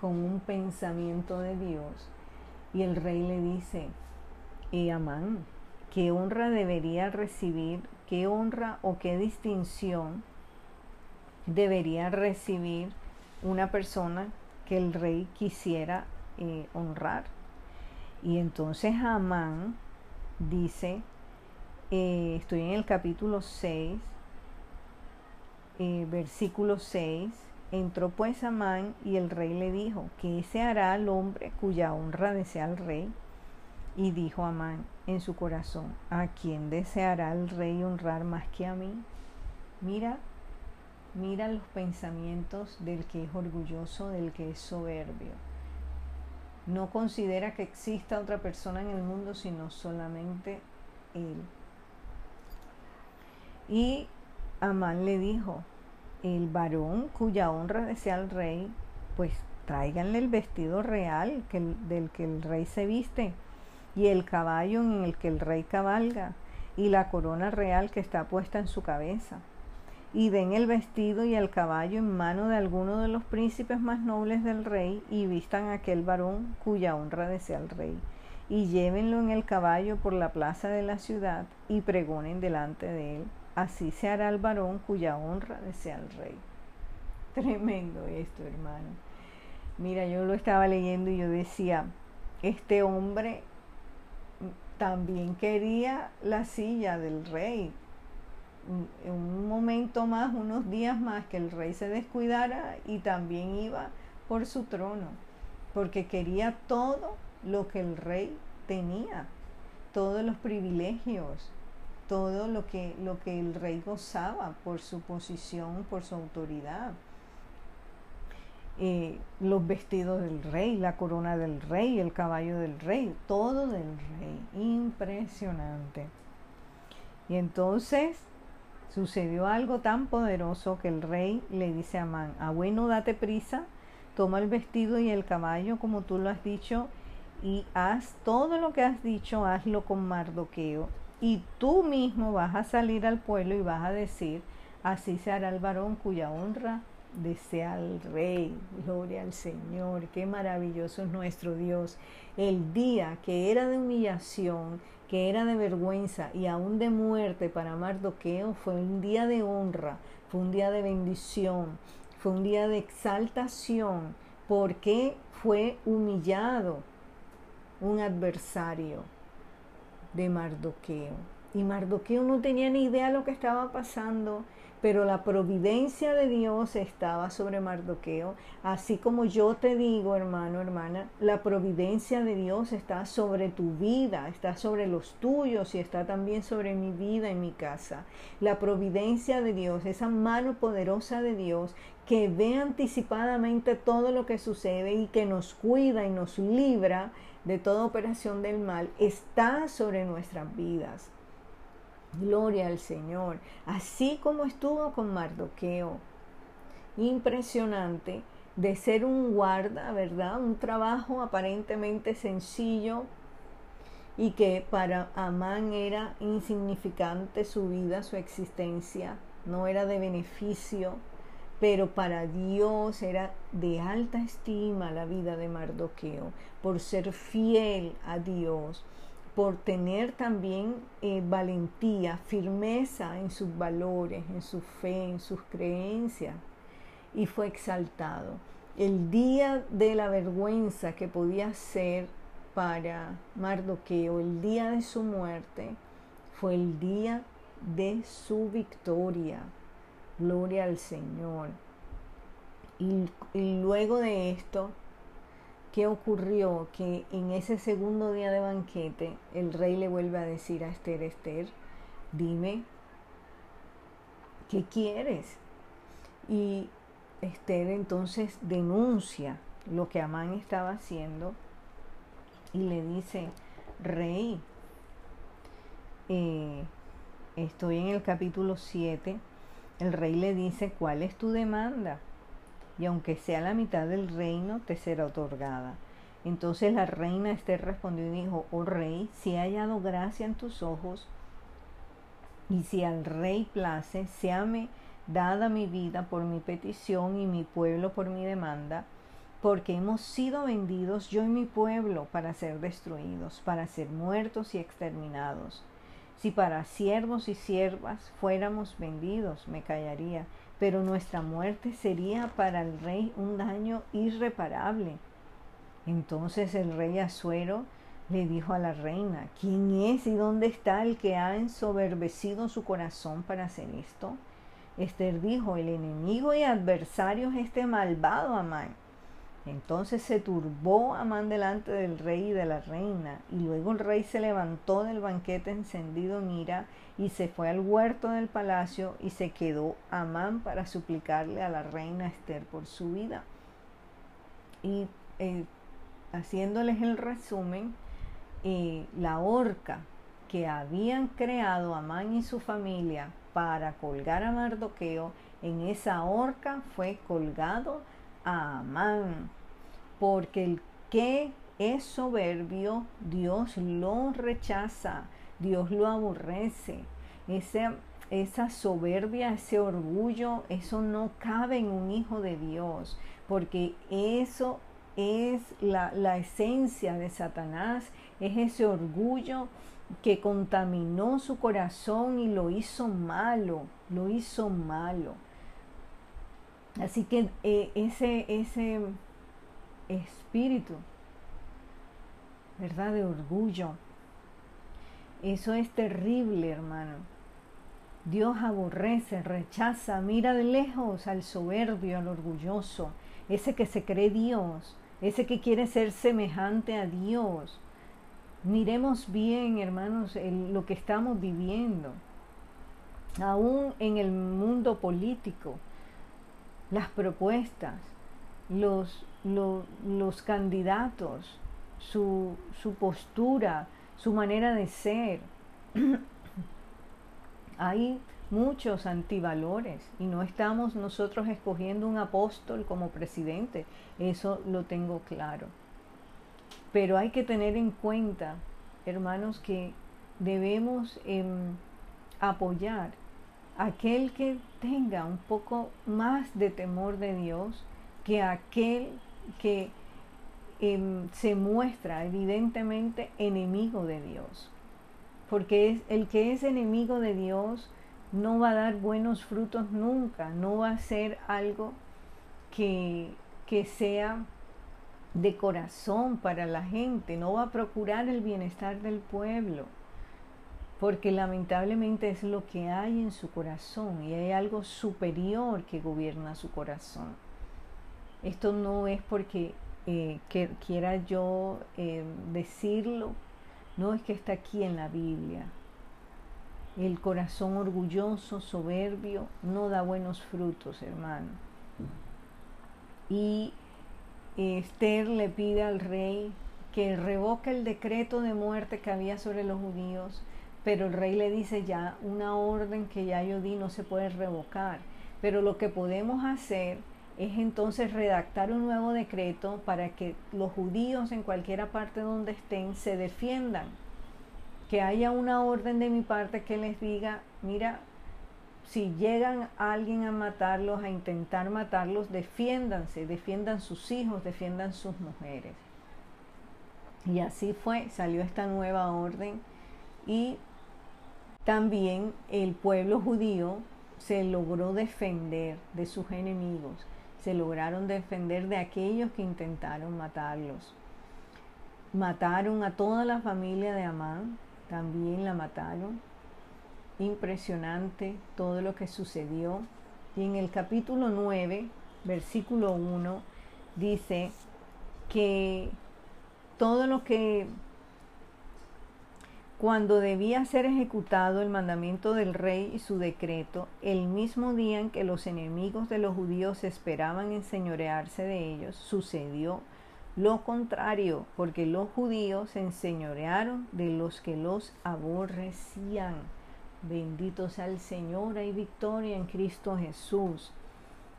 con un pensamiento de Dios y el rey le dice, y Amán, ¿qué honra debería recibir? ¿Qué honra o qué distinción debería recibir una persona que el rey quisiera eh, honrar? Y entonces Amán dice, eh, estoy en el capítulo 6, eh, versículo 6. Entró pues Amán y el rey le dijo, ¿qué se hará al hombre cuya honra desea el rey? Y dijo Amán en su corazón, ¿a quién deseará el rey honrar más que a mí? Mira, mira los pensamientos del que es orgulloso, del que es soberbio. No considera que exista otra persona en el mundo sino solamente él. Y Amán le dijo, el varón cuya honra desea el rey, pues tráiganle el vestido real que del que el rey se viste, y el caballo en el que el rey cabalga, y la corona real que está puesta en su cabeza. Y den el vestido y el caballo en mano de alguno de los príncipes más nobles del rey, y vistan a aquel varón cuya honra desea el rey. Y llévenlo en el caballo por la plaza de la ciudad, y pregonen delante de él así se hará el varón cuya honra desea el rey. Tremendo esto, hermano. Mira, yo lo estaba leyendo y yo decía, este hombre también quería la silla del rey. En un momento más, unos días más, que el rey se descuidara y también iba por su trono, porque quería todo lo que el rey tenía, todos los privilegios, todo lo que, lo que el rey gozaba por su posición, por su autoridad. Eh, los vestidos del rey, la corona del rey, el caballo del rey, todo del rey. Impresionante. Y entonces sucedió algo tan poderoso que el rey le dice a Amán, ah bueno, date prisa, toma el vestido y el caballo como tú lo has dicho y haz todo lo que has dicho, hazlo con Mardoqueo y tú mismo vas a salir al pueblo y vas a decir, así se hará el varón cuya honra desea el rey. Gloria al Señor, qué maravilloso es nuestro Dios. El día que era de humillación, que era de vergüenza y aún de muerte para Mardoqueo fue un día de honra, fue un día de bendición, fue un día de exaltación, porque fue humillado un adversario de Mardoqueo. Y Mardoqueo no tenía ni idea de lo que estaba pasando pero la providencia de Dios estaba sobre Mardoqueo, así como yo te digo, hermano, hermana, la providencia de Dios está sobre tu vida, está sobre los tuyos y está también sobre mi vida y mi casa. La providencia de Dios, esa mano poderosa de Dios que ve anticipadamente todo lo que sucede y que nos cuida y nos libra de toda operación del mal, está sobre nuestras vidas. Gloria al Señor. Así como estuvo con Mardoqueo. Impresionante de ser un guarda, ¿verdad? Un trabajo aparentemente sencillo y que para Amán era insignificante su vida, su existencia, no era de beneficio, pero para Dios era de alta estima la vida de Mardoqueo, por ser fiel a Dios, por tener también eh, valentía, firmeza en sus valores, en su fe, en sus creencias, y fue exaltado. El día de la vergüenza que podía ser para Mardoqueo, el día de su muerte, fue el día de su victoria. Gloria al Señor. y luego de esto, ¿Qué ocurrió? Que en ese segundo día de banquete el rey le vuelve a decir a Esther, Esther, dime, ¿qué quieres? Y Esther entonces denuncia lo que Amán estaba haciendo y le dice, rey, eh, estoy en el capítulo 7, el rey le dice, ¿cuál es tu demanda? y aunque sea la mitad del reino, te será otorgada. Entonces la reina Esther respondió y dijo, oh rey, si he hallado gracia en tus ojos, y si al rey place, séame dada mi vida por mi petición y mi pueblo por mi demanda, porque hemos sido vendidos yo y mi pueblo para ser destruidos, para ser muertos y exterminados. Si para siervos y siervas fuéramos vendidos, me callaría pero nuestra muerte sería para el rey un daño irreparable. Entonces el rey Asuero le dijo a la reina, ¿quién es y dónde está el que ha ensoberbecido su corazón para hacer esto? Esther dijo, el enemigo y adversario es este malvado Amán. Entonces se turbó Amán delante del rey y de la reina, y luego el rey se levantó del banquete encendido en ira y se fue al huerto del palacio y se quedó Amán para suplicarle a la reina Esther por su vida. Y eh, haciéndoles el resumen, eh, la horca que habían creado Amán y su familia para colgar a Mardoqueo, en esa horca fue colgado Amán, porque el que es soberbio, Dios lo rechaza Dios lo aborrece. Esa, soberbia, ese orgullo, eso no cabe en un hijo de Dios, porque eso es la, la esencia de Satanás, es ese orgullo que contaminó su corazón y lo hizo malo, lo hizo malo. Así que eh, ese, ese espíritu, ¿verdad? De orgullo, eso es terrible, hermano. Dios aborrece, rechaza, mira de lejos al soberbio, al orgulloso, ese que se cree Dios, ese que quiere ser semejante a Dios. Miremos bien, hermanos, lo que estamos viviendo. Aún en el mundo político, las propuestas, los, candidatos, su, su postura, su manera de ser. Hay muchos antivalores y no estamos nosotros escogiendo un apóstol como presidente, eso lo tengo claro. Pero hay que tener en cuenta, hermanos, que debemos em, apoyar aquel que tenga un poco más de temor de Dios que aquel que Em, se muestra evidentemente enemigo de Dios. Porque es, el que es enemigo de Dios no va a dar buenos frutos nunca, no va a ser algo que, que sea de corazón para la gente, no va a procurar el bienestar del pueblo. Porque lamentablemente es lo que hay en su corazón y hay algo superior que gobierna su corazón. Esto no es porque eh, quiera yo eh, decirlo, no es que está aquí en la Biblia. El corazón orgulloso, soberbio, no da buenos frutos, hermano. Y Esther le pide al rey que revoque el decreto de muerte que había sobre los judíos, pero el rey le dice ya una orden que ya yo di no se puede revocar. Pero lo que podemos hacer es entonces redactar un nuevo decreto para que los judíos en cualquier parte donde estén se defiendan. Que haya una orden de mi parte que les diga, mira, si llegan alguien a matarlos, a intentar matarlos, defiéndanse, defiendan sus hijos, defiendan sus mujeres. Y así fue, salió esta nueva orden y también el pueblo judío se logró defender de sus enemigos, se lograron defender de aquellos que intentaron matarlos. Mataron a toda la familia de Amán, también la mataron. Impresionante todo lo que sucedió. Y en el capítulo 9, versículo 1, dice que todo lo que cuando debía ser ejecutado el mandamiento del rey y su decreto, el mismo día en que los enemigos de los judíos esperaban enseñorearse de ellos, sucedió lo contrario, porque los judíos se enseñorearon de los que los aborrecían. Bendito sea el Señor, hay victoria en Cristo Jesús.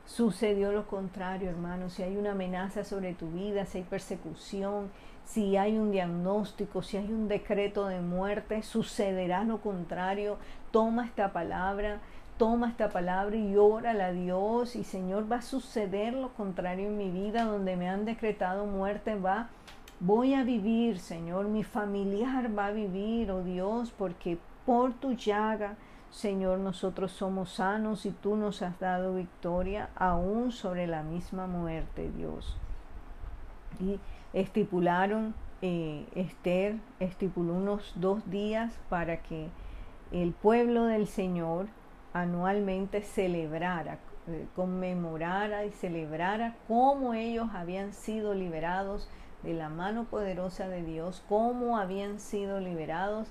Sucedió lo contrario, hermano. Si hay una amenaza sobre tu vida, si hay persecución, si hay un diagnóstico, si hay un decreto de muerte, sucederá lo contrario. Toma esta palabra, toma esta palabra y órale a Dios. Y Señor, va a suceder lo contrario en mi vida, donde me han decretado muerte, va. Voy a vivir, Señor, mi familiar va a vivir, oh Dios, porque por tu llaga Señor, nosotros somos sanos y tú nos has dado victoria aún sobre la misma muerte, Dios. Y estipularon, eh, Esther estipuló unos dos días para que el pueblo del Señor anualmente celebrara, eh, conmemorara y celebrara cómo ellos habían sido liberados de la mano poderosa de Dios, cómo habían sido liberados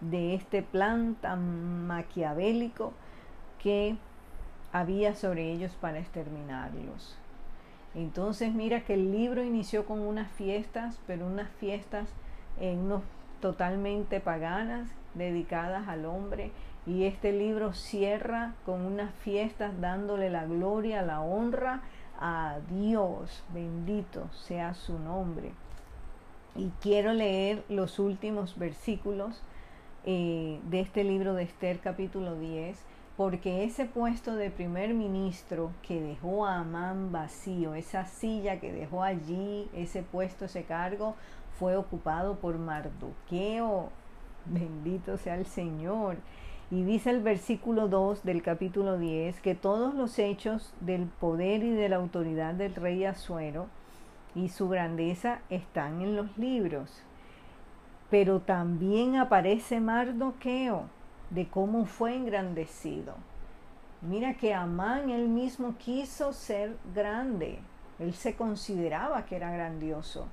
de este plan tan maquiavélico que había sobre ellos para exterminarlos. Entonces mira que el libro inició con unas fiestas, pero unas fiestas en totalmente paganas, dedicadas al hombre, y este libro cierra con unas fiestas dándole la gloria, la honra a Dios, bendito sea su nombre. Y quiero leer los últimos versículos eh, de este libro de Esther capítulo 10, porque ese puesto de primer ministro que dejó a Amán vacío, esa silla que dejó allí, ese puesto, ese cargo, fue ocupado por Mardoqueo. Bendito sea el Señor. Y dice el versículo 2 del capítulo 10 que todos los hechos del poder y de la autoridad del rey Asuero y su grandeza están en los libros pero también aparece Mardoqueo de cómo fue engrandecido. Mira que Amán él mismo quiso ser grande, él se consideraba que era grandioso.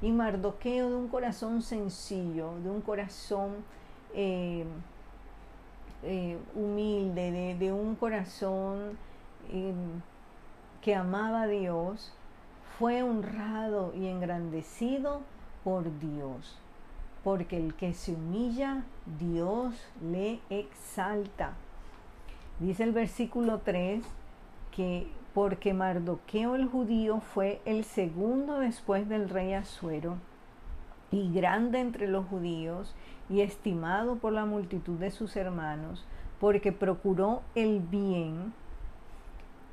Y Mardoqueo de un corazón sencillo, de un corazón eh, eh, humilde, de, un corazón eh, que amaba a Dios, fue honrado y engrandecido por Dios porque el que se humilla, Dios le exalta. Dice el versículo 3 que porque Mardoqueo el judío fue el segundo después del rey Asuero y grande entre los judíos y estimado por la multitud de sus hermanos, porque procuró el bien,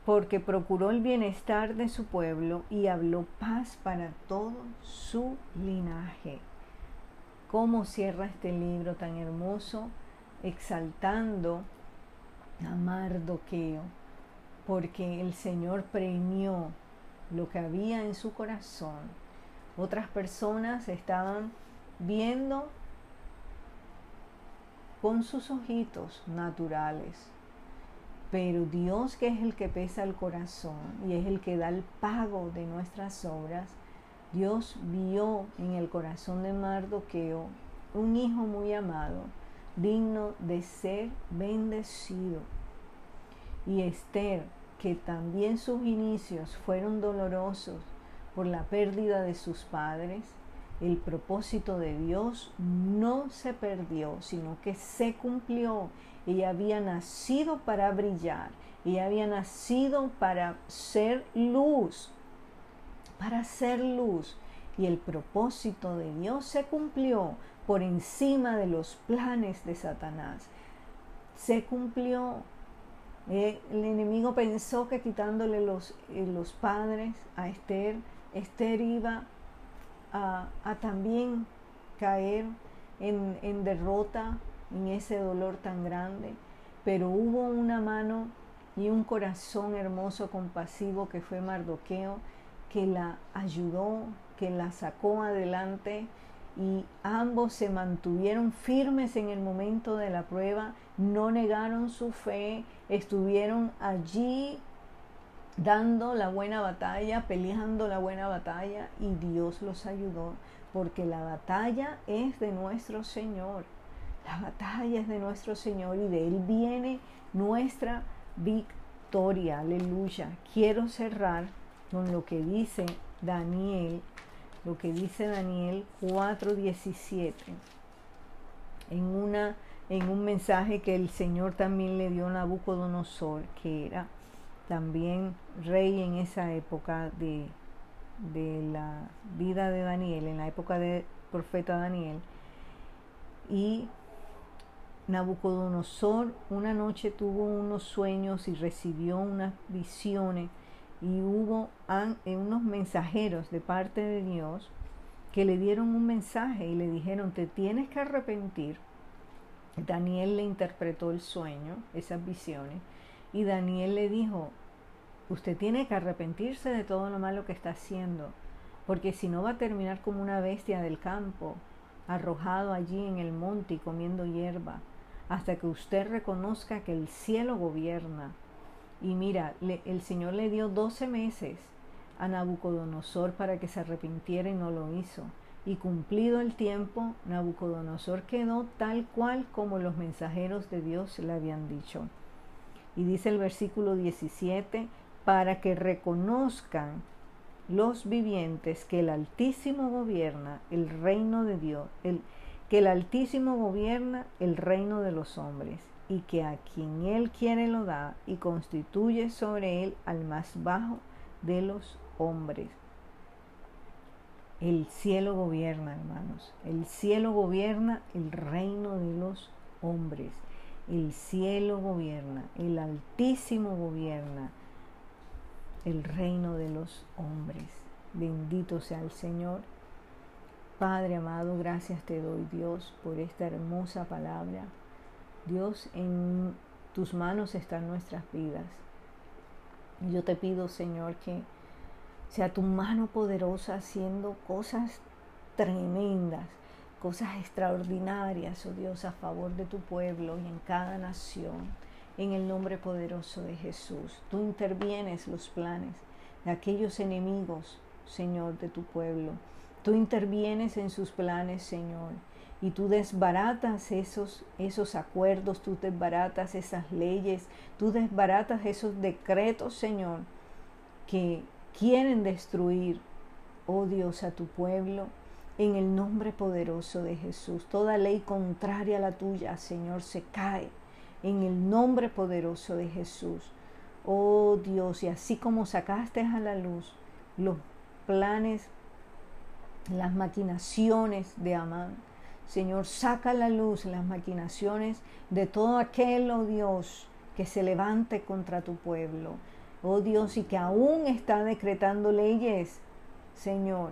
porque procuró el bienestar de su pueblo y habló paz para todo su linaje cómo cierra este libro tan hermoso, exaltando a Mardoqueo, porque el Señor premió lo que había en su corazón. Otras personas estaban viendo con sus ojitos naturales. Pero Dios, que es el que pesa el corazón y es el que da el pago de nuestras obras, Dios vio en el corazón de Mardoqueo un hijo muy amado, digno de ser bendecido. Y Esther, que también sus inicios fueron dolorosos por la pérdida de sus padres, el propósito de Dios no se perdió, sino que se cumplió. Ella había nacido para brillar, ella había nacido para ser luz, para ser luz. Y el propósito de Dios se cumplió por encima de los planes de Satanás. Se cumplió. Eh, el enemigo pensó que quitándole los, eh, los padres a Esther, Esther iba a, también caer en, en derrota, en ese dolor tan grande. Pero hubo una mano y un corazón hermoso, compasivo, que fue Mardoqueo, que la ayudó, que la sacó adelante y ambos se mantuvieron firmes en el momento de la prueba, no negaron su fe, estuvieron allí dando la buena batalla, peleando la buena batalla y Dios los ayudó porque la batalla es de nuestro Señor. La batalla es de nuestro Señor y de Él viene nuestra victoria. Aleluya. Quiero cerrar con lo que dice Daniel, lo que dice Daniel 4:17 en una en un mensaje que el Señor también le dio a Nabucodonosor, que era también rey en esa época de, de la vida de Daniel, en la época del profeta Daniel. Y Nabucodonosor una noche tuvo unos sueños y recibió unas visiones y hubo eh, unos mensajeros de parte de Dios que le dieron un mensaje y le dijeron, te tienes que arrepentir. Daniel le interpretó el sueño, esas visiones, y Daniel le dijo, usted tiene que arrepentirse de todo lo malo que está haciendo, porque si no va a terminar como una bestia del campo, arrojado allí en el monte y comiendo hierba, hasta que usted reconozca que el cielo gobierna. Y mira, el Señor le dio doce meses a Nabucodonosor para que se arrepintiera y no lo hizo. Y cumplido el tiempo, Nabucodonosor quedó tal cual como los mensajeros de Dios le habían dicho. Y dice el versículo 17, para que reconozcan los vivientes que el Altísimo gobierna el reino de Dios, que el Altísimo gobierna el reino de los hombres y que a quien Él quiere lo da y constituye sobre Él al más bajo de los hombres. El cielo gobierna, hermanos. El cielo gobierna el reino de los hombres. El cielo gobierna, el Altísimo gobierna el reino de los hombres. Bendito sea el Señor. Padre amado, gracias te doy Dios por esta hermosa palabra. Dios, en tus manos están nuestras vidas. Yo te pido, Señor, que sea tu mano poderosa haciendo cosas tremendas, cosas extraordinarias, oh Dios, a favor de tu pueblo y en cada nación. En el nombre poderoso de Jesús, tú intervienes los planes de aquellos enemigos, Señor, de tu pueblo. Tú intervienes en sus planes, Señor, y tú desbaratas esos, esos acuerdos, tú desbaratas esas leyes, tú desbaratas esos decretos, Señor, que quieren destruir, oh Dios, a tu pueblo. En el nombre poderoso de Jesús, toda ley contraria a la tuya, Señor, se cae. En el nombre poderoso de Jesús. Oh Dios, y así como sacaste a la luz los planes las maquinaciones de Amán. Señor, saca a la luz las maquinaciones de todo aquel, oh Dios, que se levante contra tu pueblo. Oh Dios, y que aún está decretando leyes, Señor,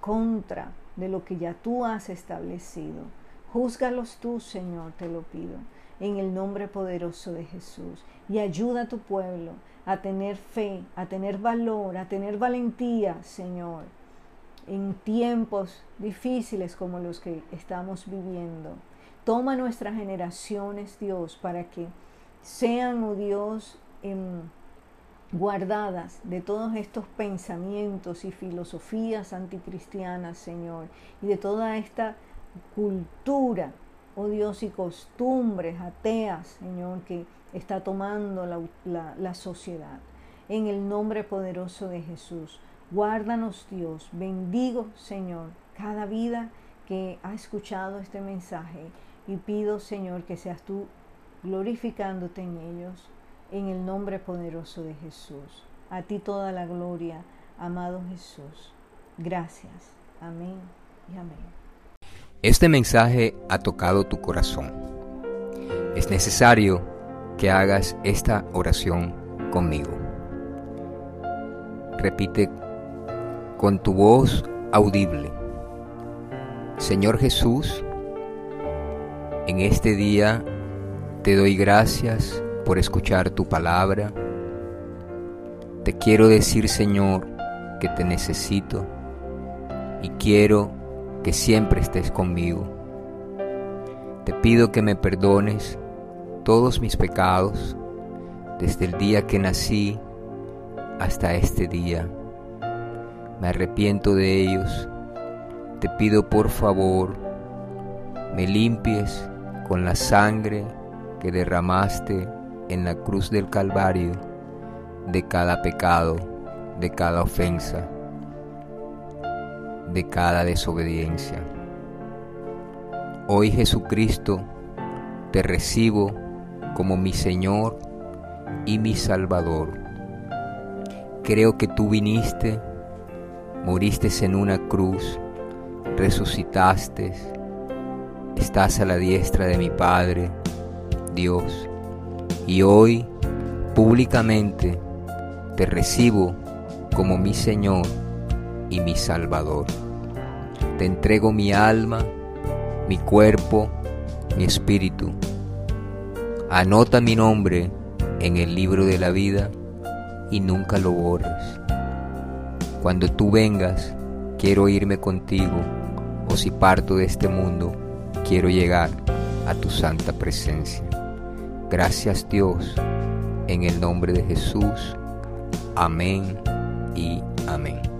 contra de lo que ya tú has establecido. Júzgalos tú, Señor, te lo pido, en el nombre poderoso de Jesús. Y ayuda a tu pueblo a tener fe, a tener valor, a tener valentía, Señor en tiempos difíciles como los que estamos viviendo. Toma nuestras generaciones, Dios, para que sean, oh Dios, em, guardadas de todos estos pensamientos y filosofías anticristianas, Señor, y de toda esta cultura, oh Dios, y costumbres ateas, Señor, que está tomando la, la sociedad. En el nombre poderoso de Jesús, guárdanos Dios, bendigo, Señor, cada vida que ha escuchado este mensaje y pido, Señor, que seas tú glorificándote en ellos, en el nombre poderoso de Jesús. A ti toda la gloria, amado Jesús. Gracias. Amén y amén. Este mensaje ha tocado tu corazón. Es necesario que hagas esta oración conmigo. Repite con tu voz audible. Señor Jesús, en este día te doy gracias por escuchar tu palabra. Te quiero decir, Señor, que te necesito y quiero que siempre estés conmigo. Te pido que me perdones todos mis pecados desde el día que nací hasta este día. Me arrepiento de ellos. Te pido por favor, me limpies con la sangre que derramaste en la cruz del Calvario de cada pecado, de cada ofensa, de cada desobediencia. Hoy Jesucristo te recibo como mi Señor y mi Salvador. Creo que tú viniste, moriste en una cruz, resucitaste, estás a la diestra de mi Padre, Dios, y hoy públicamente te recibo como mi Señor y mi Salvador. Te entrego mi alma, mi cuerpo, mi espíritu. Anota mi nombre en el libro de la vida y nunca lo borres. Cuando tú vengas, quiero irme contigo, o si parto de este mundo, quiero llegar a tu santa presencia. Gracias Dios, en el nombre de Jesús. Amén y amén.